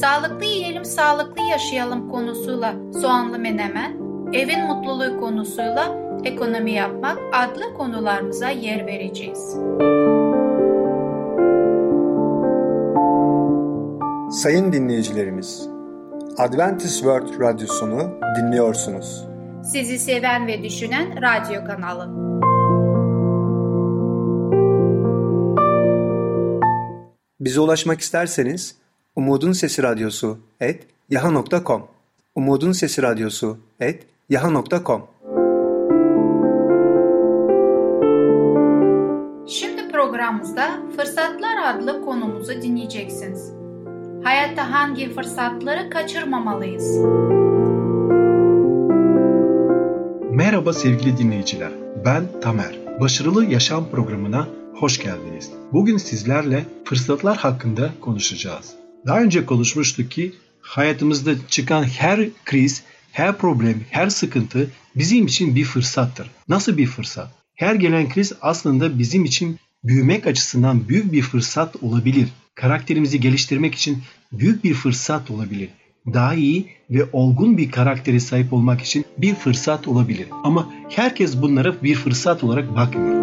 sağlıklı yiyelim sağlıklı yaşayalım konusuyla soğanlı menemen, evin mutluluğu konusuyla ekonomi yapmak adlı konularımıza yer vereceğiz. Sayın dinleyicilerimiz, Adventist World Radyosunu dinliyorsunuz. Sizi seven ve düşünen radyo kanalı. Bize ulaşmak isterseniz Umutun Sesi Radyosu et yaha.com Umutun Sesi Radyosu et yaha.com Şimdi programımızda Fırsatlar adlı konumuzu dinleyeceksiniz. Hayatta hangi fırsatları kaçırmamalıyız? Merhaba sevgili dinleyiciler. Ben Tamer. Başarılı Yaşam programına hoş geldiniz. Bugün sizlerle fırsatlar hakkında konuşacağız. Daha önce konuşmuştuk ki hayatımızda çıkan her kriz, her problem, her sıkıntı bizim için bir fırsattır. Nasıl bir fırsat? Her gelen kriz aslında bizim için büyümek açısından büyük bir fırsat olabilir. Karakterimizi geliştirmek için büyük bir fırsat olabilir. Daha iyi ve olgun bir karaktere sahip olmak için bir fırsat olabilir. Ama herkes bunlara bir fırsat olarak bakmıyor.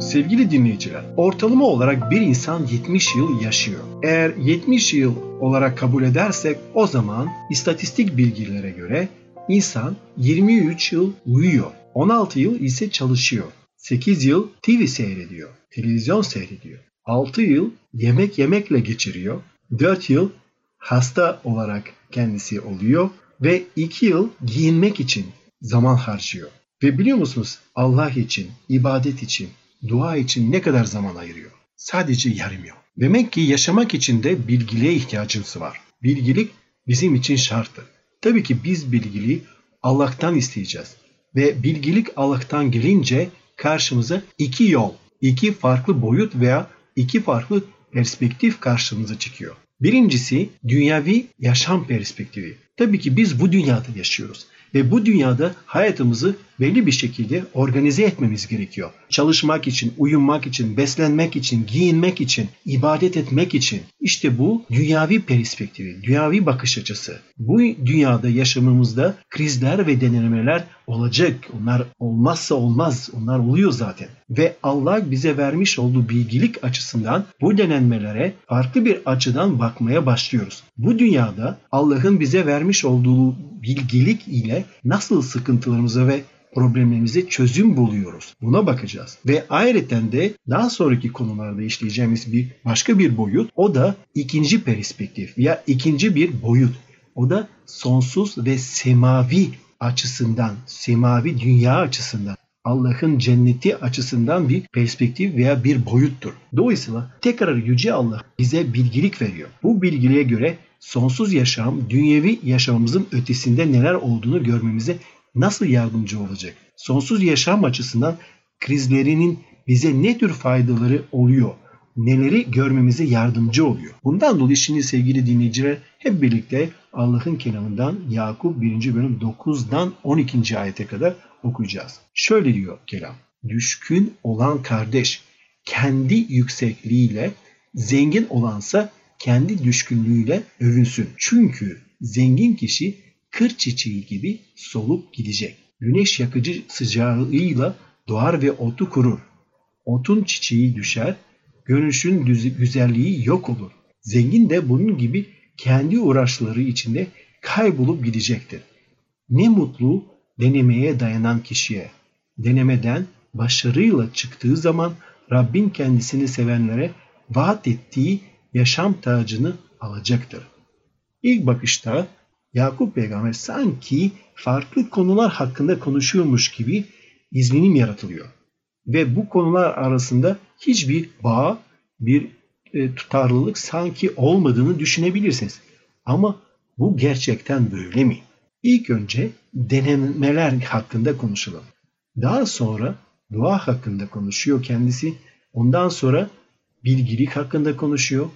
Sevgili dinleyiciler, ortalama olarak bir insan 70 yıl yaşıyor. Eğer 70 yıl olarak kabul edersek o zaman istatistik bilgilere göre insan 23 yıl uyuyor, 16 yıl ise çalışıyor, 8 yıl TV seyrediyor, televizyon seyrediyor, 6 yıl yemek yemekle geçiriyor, 4 yıl hasta olarak kendisi oluyor ve 2 yıl giyinmek için zaman harcıyor. Ve biliyor musunuz Allah için, ibadet için, dua için ne kadar zaman ayırıyor? Sadece yarım yıl. Demek ki yaşamak için de bilgiliğe ihtiyacımız var. Bilgilik bizim için şarttır. Tabii ki biz bilgiliği Allah'tan isteyeceğiz. Ve bilgilik Allah'tan gelince karşımıza iki yol, iki farklı boyut veya iki farklı perspektif karşımıza çıkıyor. Birincisi dünyavi yaşam perspektifi. Tabii ki biz bu dünyada yaşıyoruz ve bu dünyada hayatımızı belli bir şekilde organize etmemiz gerekiyor. Çalışmak için, uyumak için, beslenmek için, giyinmek için, ibadet etmek için. İşte bu dünyavi perspektifi, dünyavi bakış açısı. Bu dünyada yaşamımızda krizler ve denemeler olacak. Onlar olmazsa olmaz. Onlar oluyor zaten. Ve Allah bize vermiş olduğu bilgilik açısından bu denenmelere farklı bir açıdan bakmaya başlıyoruz. Bu dünyada Allah'ın bize vermiş olduğu bilgilik ile nasıl sıkıntılarımıza ve problemlerimize çözüm buluyoruz. Buna bakacağız. Ve ayrıca de daha sonraki konularda işleyeceğimiz bir başka bir boyut o da ikinci perspektif veya ikinci bir boyut. O da sonsuz ve semavi açısından, semavi dünya açısından Allah'ın cenneti açısından bir perspektif veya bir boyuttur. Dolayısıyla tekrar Yüce Allah bize bilgilik veriyor. Bu bilgiliğe göre sonsuz yaşam, dünyevi yaşamımızın ötesinde neler olduğunu görmemize nasıl yardımcı olacak? Sonsuz yaşam açısından krizlerinin bize ne tür faydaları oluyor? Neleri görmemize yardımcı oluyor? Bundan dolayı şimdi sevgili dinleyiciler hep birlikte Allah'ın kelamından Yakup 1. bölüm 9'dan 12. ayete kadar okuyacağız. Şöyle diyor kelam. Düşkün olan kardeş kendi yüksekliğiyle zengin olansa kendi düşkünlüğüyle övünsün. Çünkü zengin kişi kır çiçeği gibi solup gidecek. Güneş yakıcı sıcağıyla doğar ve otu kurur. Otun çiçeği düşer, görünüşün güzelliği yok olur. Zengin de bunun gibi kendi uğraşları içinde kaybolup gidecektir. Ne mutlu denemeye dayanan kişiye. Denemeden başarıyla çıktığı zaman Rabbin kendisini sevenlere vaat ettiği yaşam tacını alacaktır. İlk bakışta Yakup peygamber sanki farklı konular hakkında konuşuyormuş gibi izlenim yaratılıyor. Ve bu konular arasında hiçbir bağ, bir e, tutarlılık sanki olmadığını düşünebilirsiniz. Ama bu gerçekten böyle mi? İlk önce denemeler hakkında konuşalım. Daha sonra dua hakkında konuşuyor kendisi. Ondan sonra bilgilik hakkında konuşuyor.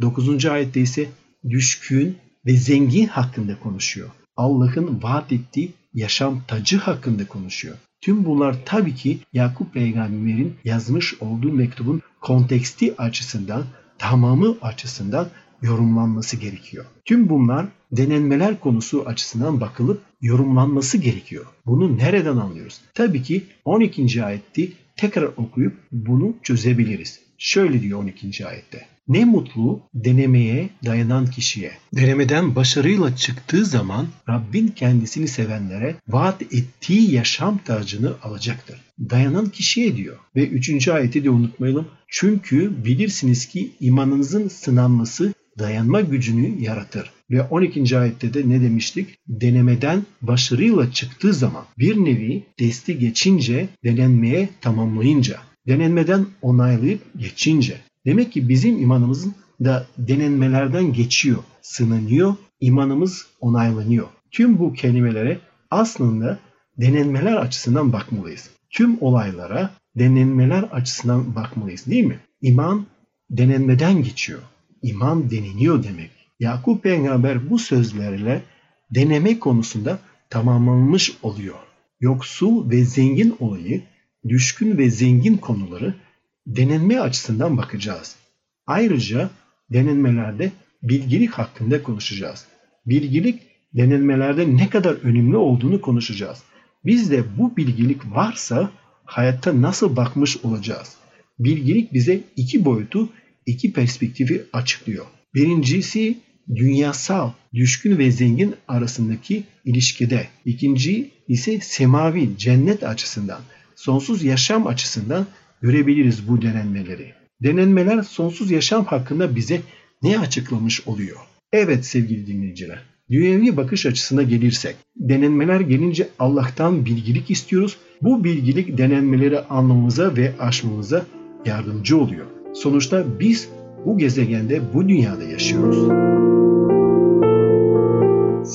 9. ayette ise düşkün ve zengin hakkında konuşuyor. Allah'ın vaat ettiği yaşam tacı hakkında konuşuyor. Tüm bunlar tabii ki Yakup peygamberin yazmış olduğu mektubun konteksti açısından, tamamı açısından yorumlanması gerekiyor. Tüm bunlar denenmeler konusu açısından bakılıp yorumlanması gerekiyor. Bunu nereden anlıyoruz? Tabii ki 12. ayeti tekrar okuyup bunu çözebiliriz. Şöyle diyor 12. ayette. Ne mutlu denemeye dayanan kişiye. Denemeden başarıyla çıktığı zaman Rabbin kendisini sevenlere vaat ettiği yaşam tacını alacaktır. Dayanan kişiye diyor. Ve 3. ayeti de unutmayalım. Çünkü bilirsiniz ki imanınızın sınanması dayanma gücünü yaratır. Ve 12. ayette de ne demiştik? Denemeden başarıyla çıktığı zaman bir nevi testi geçince, denenmeye tamamlayınca, denenmeden onaylayıp geçince. Demek ki bizim imanımızın da denenmelerden geçiyor, sınanıyor, imanımız onaylanıyor. Tüm bu kelimelere aslında denenmeler açısından bakmalıyız. Tüm olaylara denenmeler açısından bakmalıyız değil mi? İman denenmeden geçiyor. İman deneniyor demek. Yakup peygamber bu sözlerle deneme konusunda tamamlanmış oluyor. Yoksul ve zengin olayı, düşkün ve zengin konuları denenme açısından bakacağız. Ayrıca denenmelerde bilgilik hakkında konuşacağız. Bilgilik denenmelerde ne kadar önemli olduğunu konuşacağız. Bizde bu bilgilik varsa hayatta nasıl bakmış olacağız? Bilgilik bize iki boyutu, iki perspektifi açıklıyor. Birincisi dünyasal, düşkün ve zengin arasındaki ilişkide. İkinci ise semavi, cennet açısından, sonsuz yaşam açısından görebiliriz bu denenmeleri. Denenmeler sonsuz yaşam hakkında bize ne açıklamış oluyor? Evet sevgili dinleyiciler, dünyevi bakış açısına gelirsek, denenmeler gelince Allah'tan bilgilik istiyoruz. Bu bilgilik denenmeleri anlamamıza ve aşmamıza yardımcı oluyor. Sonuçta biz bu gezegende, bu dünyada yaşıyoruz.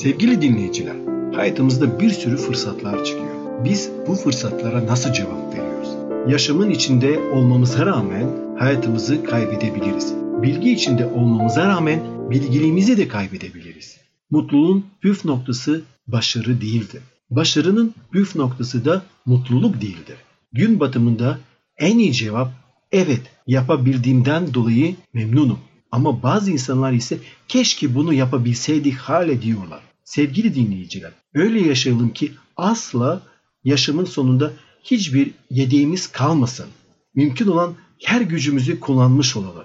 Sevgili dinleyiciler, hayatımızda bir sürü fırsatlar çıkıyor. Biz bu fırsatlara nasıl cevap veriyoruz? Yaşamın içinde olmamıza rağmen hayatımızı kaybedebiliriz. Bilgi içinde olmamıza rağmen bilgiliğimizi de kaybedebiliriz. Mutluluğun püf noktası başarı değildir. Başarının püf noktası da mutluluk değildir. Gün batımında en iyi cevap evet yapabildiğimden dolayı memnunum. Ama bazı insanlar ise keşke bunu yapabilseydik hale diyorlar. Sevgili dinleyiciler, öyle yaşayalım ki asla yaşamın sonunda hiçbir yedeğimiz kalmasın. Mümkün olan her gücümüzü kullanmış olalım.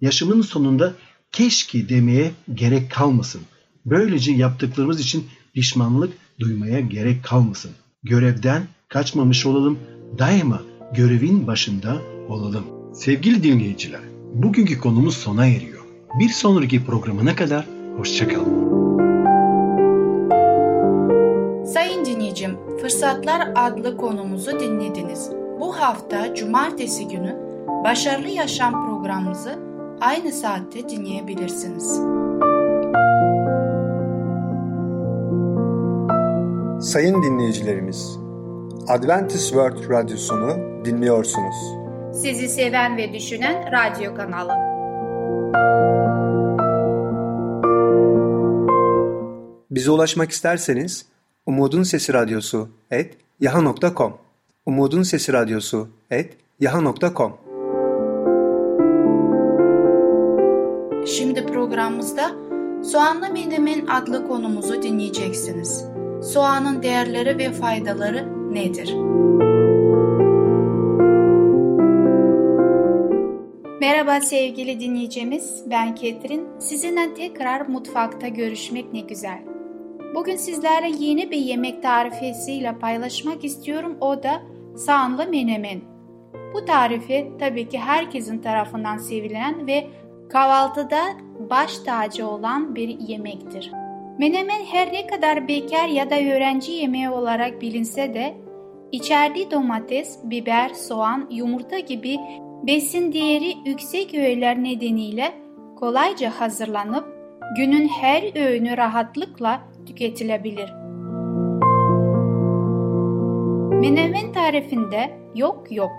Yaşamın sonunda keşke demeye gerek kalmasın. Böylece yaptıklarımız için pişmanlık duymaya gerek kalmasın. Görevden kaçmamış olalım. Daima görevin başında olalım. Sevgili dinleyiciler, bugünkü konumuz sona eriyor. Bir sonraki programına kadar hoşçakalın. Dinleyicim, Fırsatlar adlı konumuzu dinlediniz. Bu hafta cumartesi günü Başarılı Yaşam programımızı aynı saatte dinleyebilirsiniz. Sayın dinleyicilerimiz, Adventist World Radyosunu dinliyorsunuz. Sizi seven ve düşünen radyo kanalı. Bize ulaşmak isterseniz Umutun Sesi Radyosu et yaha.com Umutun Sesi Radyosu et yaha.com Şimdi programımızda Soğanlı Menemen adlı konumuzu dinleyeceksiniz. Soğanın değerleri ve faydaları nedir? Merhaba sevgili dinleyicimiz, ben Ketrin. Sizinle tekrar mutfakta görüşmek ne güzel. Bugün sizlerle yeni bir yemek tarifesiyle paylaşmak istiyorum. O da soğanlı menemen. Bu tarifi tabii ki herkesin tarafından sevilen ve kahvaltıda baş tacı olan bir yemektir. Menemen her ne kadar bekar ya da öğrenci yemeği olarak bilinse de içerdiği domates, biber, soğan, yumurta gibi Besin değeri yüksek öğeler nedeniyle kolayca hazırlanıp günün her öğünü rahatlıkla tüketilebilir. Menemen tarifinde yok yok,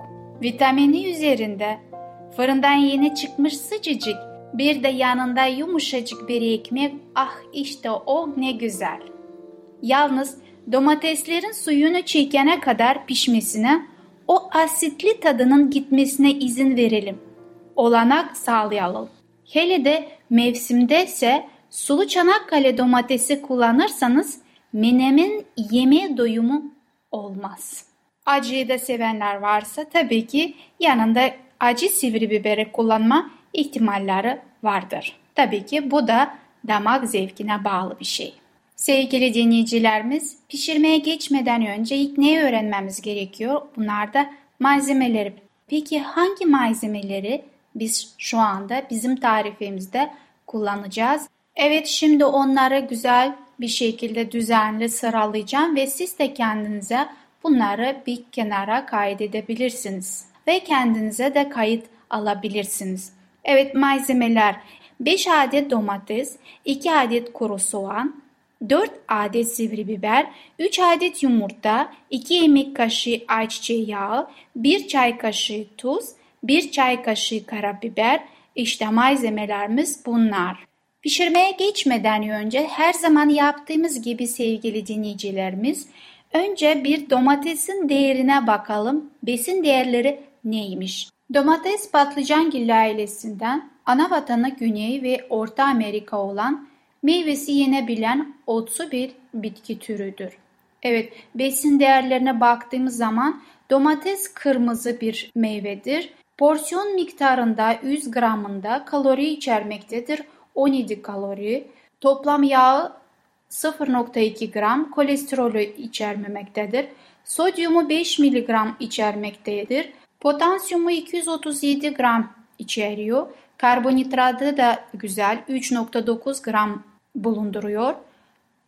vitamini üzerinde, fırından yeni çıkmış sıcacık, bir de yanında yumuşacık bir ekmek, ah işte o ne güzel. Yalnız domateslerin suyunu çekene kadar pişmesine, o asitli tadının gitmesine izin verelim. Olanak sağlayalım. Hele de mevsimde ise sulu Çanakkale domatesi kullanırsanız menemen yeme doyumu olmaz. Acıyı da sevenler varsa tabii ki yanında acı sivri biberi kullanma ihtimalleri vardır. Tabii ki bu da damak zevkine bağlı bir şey. Sevgili dinleyicilerimiz, pişirmeye geçmeden önce ilk neyi öğrenmemiz gerekiyor? Bunlar da malzemeleri. Peki hangi malzemeleri biz şu anda bizim tarifimizde kullanacağız? Evet şimdi onları güzel bir şekilde düzenli sıralayacağım ve siz de kendinize bunları bir kenara kaydedebilirsiniz ve kendinize de kayıt alabilirsiniz. Evet malzemeler 5 adet domates, 2 adet kuru soğan, 4 adet sivri biber, 3 adet yumurta, 2 yemek kaşığı ayçiçeği yağı, 1 çay kaşığı tuz, 1 çay kaşığı karabiber. İşte malzemelerimiz bunlar. Pişirmeye geçmeden önce her zaman yaptığımız gibi sevgili dinleyicilerimiz, önce bir domatesin değerine bakalım. Besin değerleri neymiş? Domates patlıcangilli ailesinden ana vatanı Güney ve Orta Amerika olan meyvesi yenebilen otsu bir bitki türüdür. Evet, besin değerlerine baktığımız zaman domates kırmızı bir meyvedir. Porsiyon miktarında 100 gramında kalori içermektedir. 17 kalori. Toplam yağı 0.2 gram kolesterolü içermemektedir. Sodyumu 5 mg içermektedir. Potasyumu 237 gram içeriyor. Karbonhidratı da güzel 3.9 gram bulunduruyor.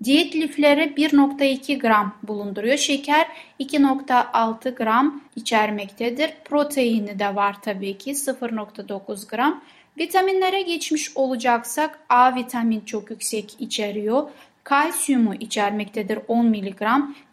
Diyet lifleri 1.2 gram bulunduruyor. Şeker 2.6 gram içermektedir. Proteini de var tabii ki 0.9 gram. Vitaminlere geçmiş olacaksak A vitamin çok yüksek içeriyor. Kalsiyumu içermektedir 10 mg.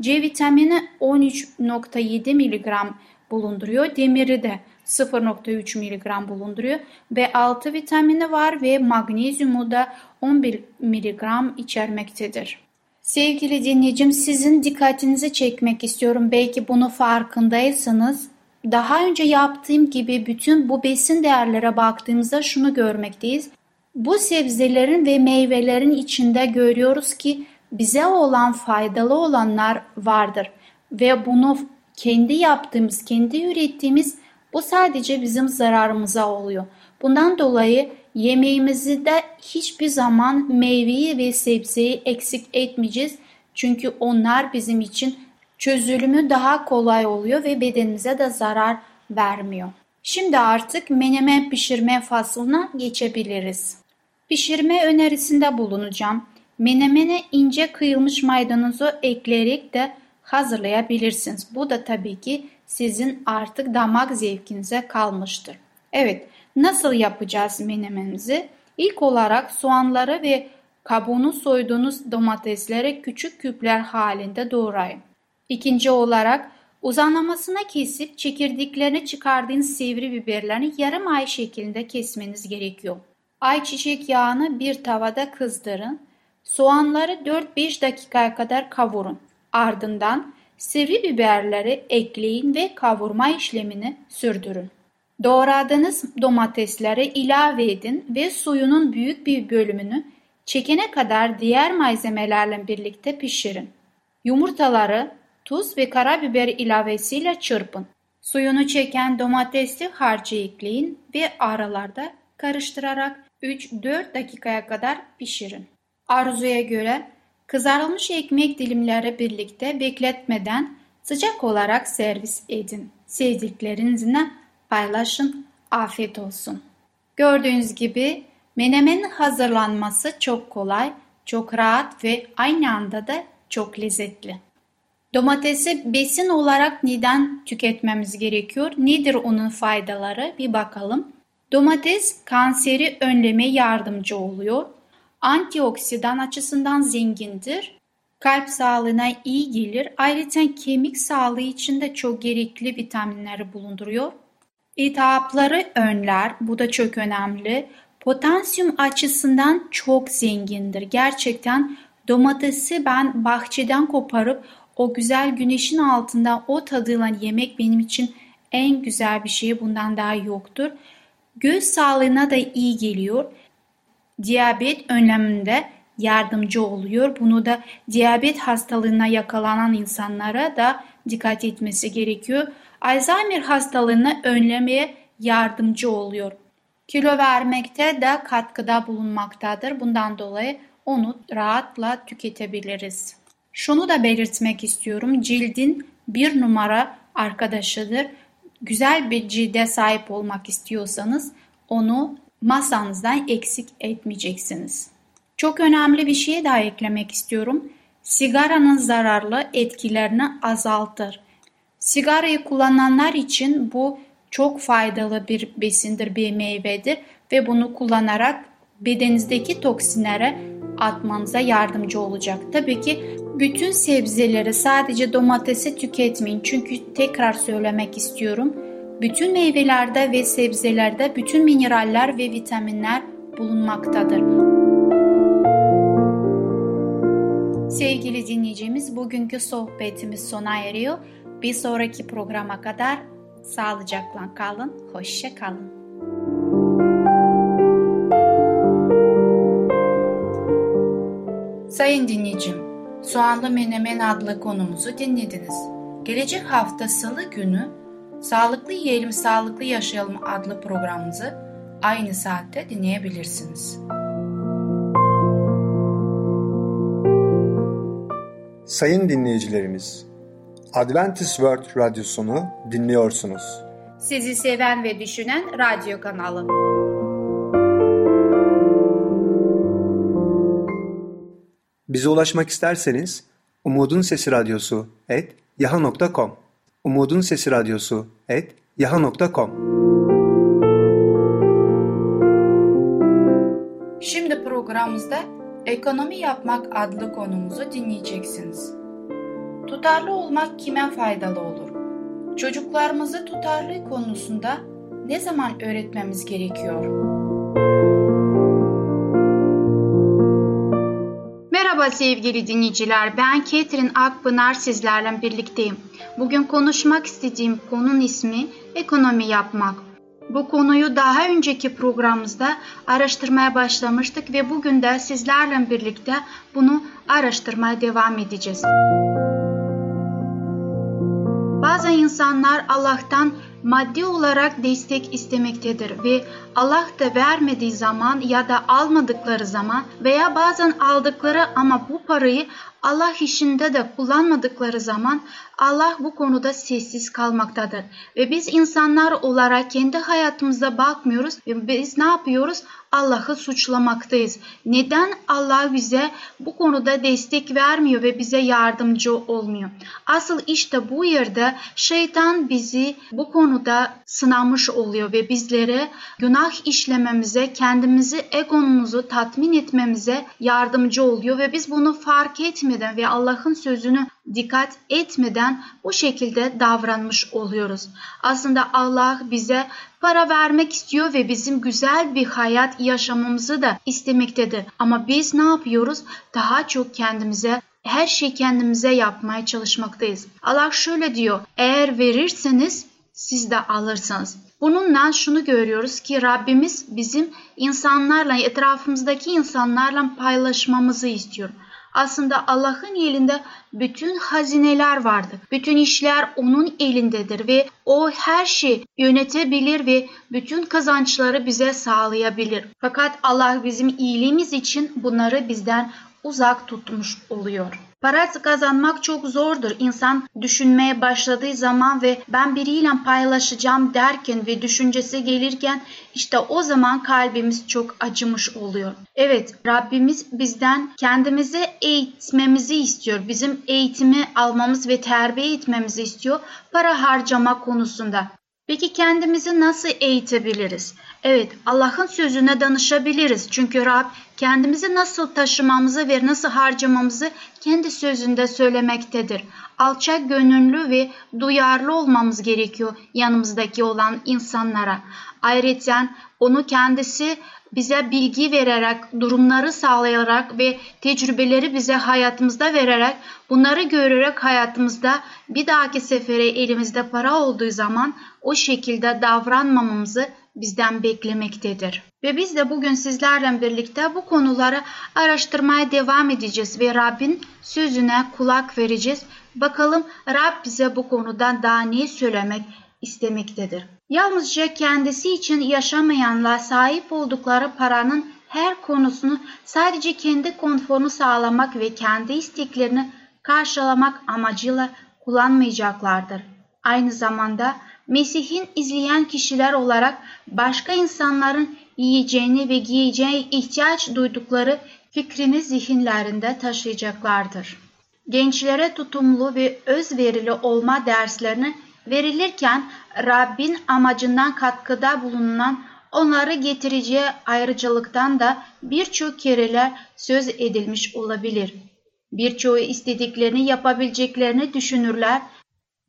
C vitamini 13.7 mg bulunduruyor. Demiri de 0.3 mg bulunduruyor. B6 vitamini var ve magnezyumu da 11 mg içermektedir. Sevgili dinleyicim sizin dikkatinizi çekmek istiyorum. Belki bunu farkındaysanız daha önce yaptığım gibi bütün bu besin değerlere baktığımızda şunu görmekteyiz. Bu sebzelerin ve meyvelerin içinde görüyoruz ki bize olan faydalı olanlar vardır ve bunu kendi yaptığımız, kendi ürettiğimiz bu sadece bizim zararımıza oluyor. Bundan dolayı yemeğimizi de hiçbir zaman meyveyi ve sebzeyi eksik etmeyeceğiz. Çünkü onlar bizim için çözülümü daha kolay oluyor ve bedenimize de zarar vermiyor. Şimdi artık menemen pişirme faslına geçebiliriz. Pişirme önerisinde bulunacağım. Menemene ince kıyılmış maydanozu ekleyerek de hazırlayabilirsiniz. Bu da tabii ki sizin artık damak zevkinize kalmıştır. Evet, nasıl yapacağız menemenimizi? İlk olarak soğanları ve kabuğunu soyduğunuz domatesleri küçük küpler halinde doğrayın. İkinci olarak uzanlamasına kesip çekirdeklerini çıkardığınız sivri biberlerini yarım ay şeklinde kesmeniz gerekiyor. Ayçiçek yağını bir tavada kızdırın. Soğanları 4-5 dakikaya kadar kavurun. Ardından sivri biberleri ekleyin ve kavurma işlemini sürdürün. Doğradığınız domatesleri ilave edin ve suyunun büyük bir bölümünü çekene kadar diğer malzemelerle birlikte pişirin. Yumurtaları tuz ve karabiber ilavesiyle çırpın. Suyunu çeken domatesli harcı ekleyin ve aralarda karıştırarak 3-4 dakikaya kadar pişirin. Arzuya göre kızarılmış ekmek dilimleri birlikte bekletmeden sıcak olarak servis edin. Sevdiklerinizle paylaşın. Afiyet olsun. Gördüğünüz gibi menemenin hazırlanması çok kolay, çok rahat ve aynı anda da çok lezzetli. Domatesi besin olarak neden tüketmemiz gerekiyor? Nedir onun faydaları? Bir bakalım. Domates kanseri önleme yardımcı oluyor. Antioksidan açısından zengindir. Kalp sağlığına iyi gelir. Ayrıca kemik sağlığı için de çok gerekli vitaminleri bulunduruyor. İltihapları önler. Bu da çok önemli. Potasyum açısından çok zengindir. Gerçekten domatesi ben bahçeden koparıp o güzel güneşin altında o tadıyla yemek benim için en güzel bir şey. Bundan daha yoktur. Göz sağlığına da iyi geliyor. Diyabet önleminde yardımcı oluyor. Bunu da diyabet hastalığına yakalanan insanlara da dikkat etmesi gerekiyor. Alzheimer hastalığını önlemeye yardımcı oluyor. Kilo vermekte de katkıda bulunmaktadır. Bundan dolayı onu rahatla tüketebiliriz. Şunu da belirtmek istiyorum. Cildin bir numara arkadaşıdır. Güzel bir cilde sahip olmak istiyorsanız onu masanızdan eksik etmeyeceksiniz. Çok önemli bir şey daha eklemek istiyorum. Sigaranın zararlı etkilerini azaltır. Sigarayı kullananlar için bu çok faydalı bir besindir, bir meyvedir ve bunu kullanarak bedeninizdeki toksinlere atmanıza yardımcı olacak. Tabii ki bütün sebzeleri sadece domatesi tüketmeyin. Çünkü tekrar söylemek istiyorum. Bütün meyvelerde ve sebzelerde bütün mineraller ve vitaminler bulunmaktadır. Sevgili dinleyicimiz bugünkü sohbetimiz sona eriyor. Bir sonraki programa kadar sağlıcakla kalın, hoşça kalın. Sayın dinleyicim, Soğanlı Menemen adlı konumuzu dinlediniz. Gelecek hafta salı günü Sağlıklı Yiyelim Sağlıklı Yaşayalım adlı programımızı aynı saatte dinleyebilirsiniz. Sayın dinleyicilerimiz, Adventist World Radyosunu dinliyorsunuz. Sizi seven ve düşünen radyo kanalı. Bize ulaşmak isterseniz Umutun Sesi Radyosu et yaha.com Umutun Sesi Radyosu et yaha.com Şimdi programımızda Ekonomi Yapmak adlı konumuzu dinleyeceksiniz. Tutarlı olmak kime faydalı olur? Çocuklarımızı tutarlı konusunda ne zaman öğretmemiz gerekiyor? Merhaba sevgili dinleyiciler, ben Ketrin Akpınar sizlerle birlikteyim. Bugün konuşmak istediğim konunun ismi ekonomi yapmak. Bu konuyu daha önceki programımızda araştırmaya başlamıştık ve bugün de sizlerle birlikte bunu araştırmaya devam edeceğiz. Bazı insanlar Allah'tan maddi olarak destek istemektedir ve Allah da vermediği zaman ya da almadıkları zaman veya bazen aldıkları ama bu parayı Allah işinde de kullanmadıkları zaman Allah bu konuda sessiz kalmaktadır. Ve biz insanlar olarak kendi hayatımıza bakmıyoruz ve biz ne yapıyoruz? Allah'ı suçlamaktayız. Neden Allah bize bu konuda destek vermiyor ve bize yardımcı olmuyor? Asıl işte bu yerde şeytan bizi bu konuda sınamış oluyor ve bizlere günah işlememize, kendimizi, egonumuzu tatmin etmemize yardımcı oluyor ve biz bunu fark etmeden ve Allah'ın sözünü dikkat etmeden bu şekilde davranmış oluyoruz. Aslında Allah bize para vermek istiyor ve bizim güzel bir hayat yaşamamızı da istemektedir. Ama biz ne yapıyoruz? Daha çok kendimize her şeyi kendimize yapmaya çalışmaktayız. Allah şöyle diyor. Eğer verirseniz siz de alırsınız. Bununla şunu görüyoruz ki Rabbimiz bizim insanlarla, etrafımızdaki insanlarla paylaşmamızı istiyor. Aslında Allah'ın elinde bütün hazineler vardır. Bütün işler onun elindedir ve o her şeyi yönetebilir ve bütün kazançları bize sağlayabilir. Fakat Allah bizim iyiliğimiz için bunları bizden uzak tutmuş oluyor. Para kazanmak çok zordur. İnsan düşünmeye başladığı zaman ve ben biriyle paylaşacağım derken ve düşüncesi gelirken işte o zaman kalbimiz çok acımış oluyor. Evet Rabbimiz bizden kendimizi eğitmemizi istiyor. Bizim eğitimi almamız ve terbiye etmemizi istiyor para harcama konusunda. Peki kendimizi nasıl eğitebiliriz? Evet, Allah'ın sözüne danışabiliriz. Çünkü Rab kendimizi nasıl taşımamızı ve nasıl harcamamızı kendi sözünde söylemektedir. Alçak gönüllü ve duyarlı olmamız gerekiyor yanımızdaki olan insanlara. Ayrıca onu kendisi bize bilgi vererek, durumları sağlayarak ve tecrübeleri bize hayatımızda vererek, bunları görerek hayatımızda bir dahaki sefere elimizde para olduğu zaman o şekilde davranmamamızı bizden beklemektedir. Ve biz de bugün sizlerle birlikte bu konuları araştırmaya devam edeceğiz ve Rabbin sözüne kulak vereceğiz. Bakalım Rab bize bu konudan daha ne söylemek istemektedir. Yalnızca kendisi için yaşamayanlar sahip oldukları paranın her konusunu sadece kendi konforunu sağlamak ve kendi isteklerini karşılamak amacıyla kullanmayacaklardır. Aynı zamanda Mesih'in izleyen kişiler olarak başka insanların yiyeceğini ve giyeceğine ihtiyaç duydukları fikrini zihinlerinde taşıyacaklardır. Gençlere tutumlu ve özverili olma derslerini verilirken Rabbin amacından katkıda bulunan onları getireceği ayrıcalıktan da birçok kereler söz edilmiş olabilir. Birçoğu istediklerini yapabileceklerini düşünürler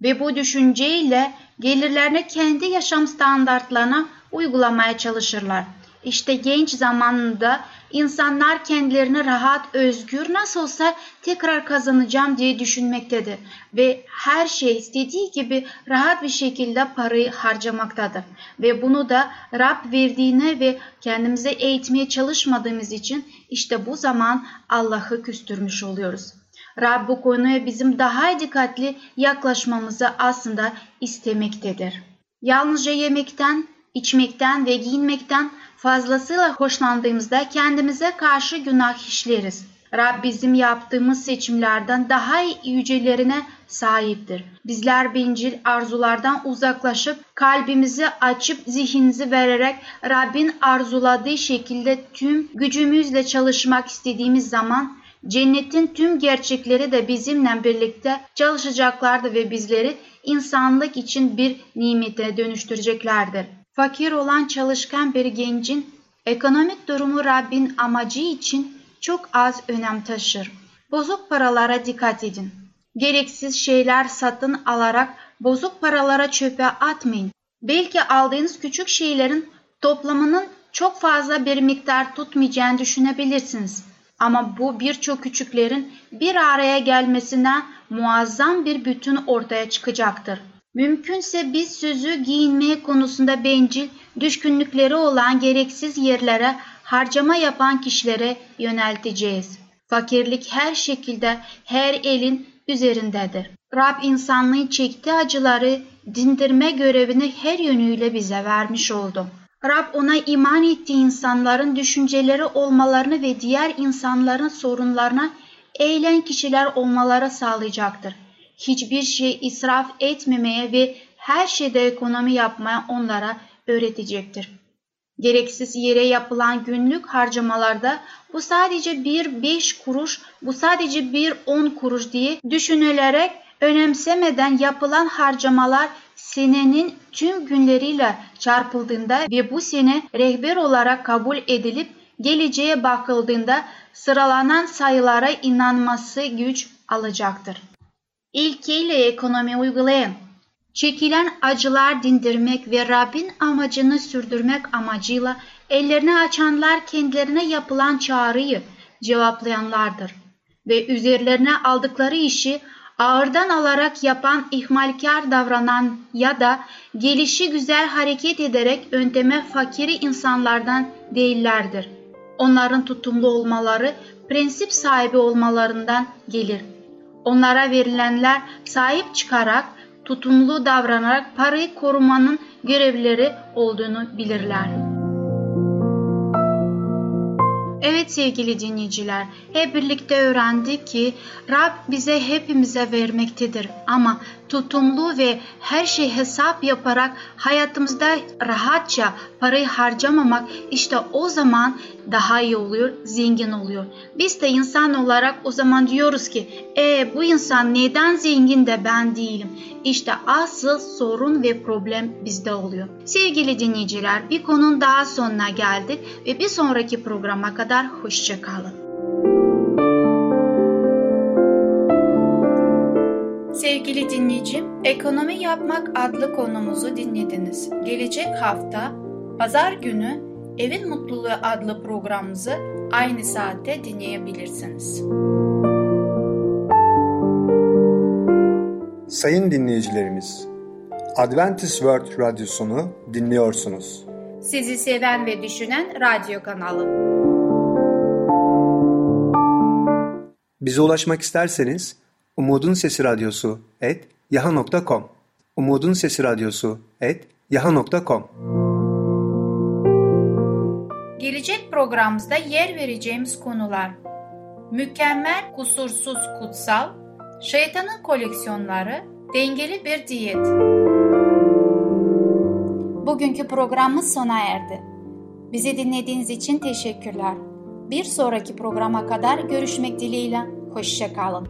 ve bu düşünceyle gelirlerini kendi yaşam standartlarına uygulamaya çalışırlar. İşte genç zamanında insanlar kendilerini rahat, özgür nasıl olsa tekrar kazanacağım diye düşünmektedir ve her şey istediği gibi rahat bir şekilde parayı harcamaktadır. Ve bunu da Rab verdiğine ve kendimize eğitmeye çalışmadığımız için işte bu zaman Allah'ı küstürmüş oluyoruz. Rab bu konuya bizim daha dikkatli yaklaşmamızı aslında istemektedir. Yalnızca yemekten, içmekten ve giyinmekten fazlasıyla hoşlandığımızda kendimize karşı günah işleriz. Rab bizim yaptığımız seçimlerden daha yücelerine sahiptir. Bizler bencil arzulardan uzaklaşıp kalbimizi açıp zihnimizi vererek Rabbin arzuladığı şekilde tüm gücümüzle çalışmak istediğimiz zaman cennetin tüm gerçekleri de bizimle birlikte çalışacaklardır ve bizleri insanlık için bir nimete dönüştüreceklerdir. Fakir olan çalışkan bir gencin ekonomik durumu Rabbin amacı için çok az önem taşır. Bozuk paralara dikkat edin. Gereksiz şeyler satın alarak bozuk paralara çöpe atmayın. Belki aldığınız küçük şeylerin toplamının çok fazla bir miktar tutmayacağını düşünebilirsiniz. Ama bu birçok küçüklerin bir araya gelmesinden muazzam bir bütün ortaya çıkacaktır. Mümkünse biz sözü giyinmeye konusunda bencil, düşkünlükleri olan gereksiz yerlere harcama yapan kişilere yönelteceğiz. Fakirlik her şekilde her elin üzerindedir. Rab insanlığı çektiği acıları dindirme görevini her yönüyle bize vermiş oldu. Rab ona iman ettiği insanların düşünceleri olmalarını ve diğer insanların sorunlarına eğilen kişiler olmaları sağlayacaktır. Hiçbir şey israf etmemeye ve her şeyde ekonomi yapmaya onlara öğretecektir. Gereksiz yere yapılan günlük harcamalarda bu sadece bir beş kuruş, bu sadece bir on kuruş diye düşünülerek önemsemeden yapılan harcamalar senenin tüm günleriyle çarpıldığında ve bu sene rehber olarak kabul edilip geleceğe bakıldığında sıralanan sayılara inanması güç alacaktır. İlkeyle ekonomi uygulayın. Çekilen acılar dindirmek ve Rabbin amacını sürdürmek amacıyla ellerini açanlar kendilerine yapılan çağrıyı cevaplayanlardır ve üzerlerine aldıkları işi ağırdan alarak yapan ihmalkar davranan ya da gelişi güzel hareket ederek önteme fakiri insanlardan değillerdir. Onların tutumlu olmaları prensip sahibi olmalarından gelir. Onlara verilenler sahip çıkarak, tutumlu davranarak parayı korumanın görevleri olduğunu bilirler. Evet sevgili dinleyiciler, hep birlikte öğrendik ki Rab bize hepimize vermektedir ama tutumlu ve her şey hesap yaparak hayatımızda rahatça parayı harcamamak işte o zaman daha iyi oluyor, zengin oluyor. Biz de insan olarak o zaman diyoruz ki e bu insan neden zengin de ben değilim? İşte asıl sorun ve problem bizde oluyor. Sevgili dinleyiciler bir konunun daha sonuna geldik ve bir sonraki programa kadar hoşçakalın. Sevgili dinleyicim, Ekonomi Yapmak adlı konumuzu dinlediniz. Gelecek hafta pazar günü Evin Mutluluğu adlı programımızı aynı saatte dinleyebilirsiniz. Sayın dinleyicilerimiz, Adventist World Radyosunu dinliyorsunuz. Sizi seven ve düşünen radyo kanalı. Bize ulaşmak isterseniz Umutun Sesi Radyosu et yaha.com Umutun Sesi Radyosu et yaha.com Gelecek programımızda yer vereceğimiz konular Mükemmel, kusursuz, kutsal, şeytanın koleksiyonları, dengeli bir diyet. Bugünkü programımız sona erdi. Bizi dinlediğiniz için teşekkürler. Bir sonraki programa kadar görüşmek dileğiyle. Hoşçakalın.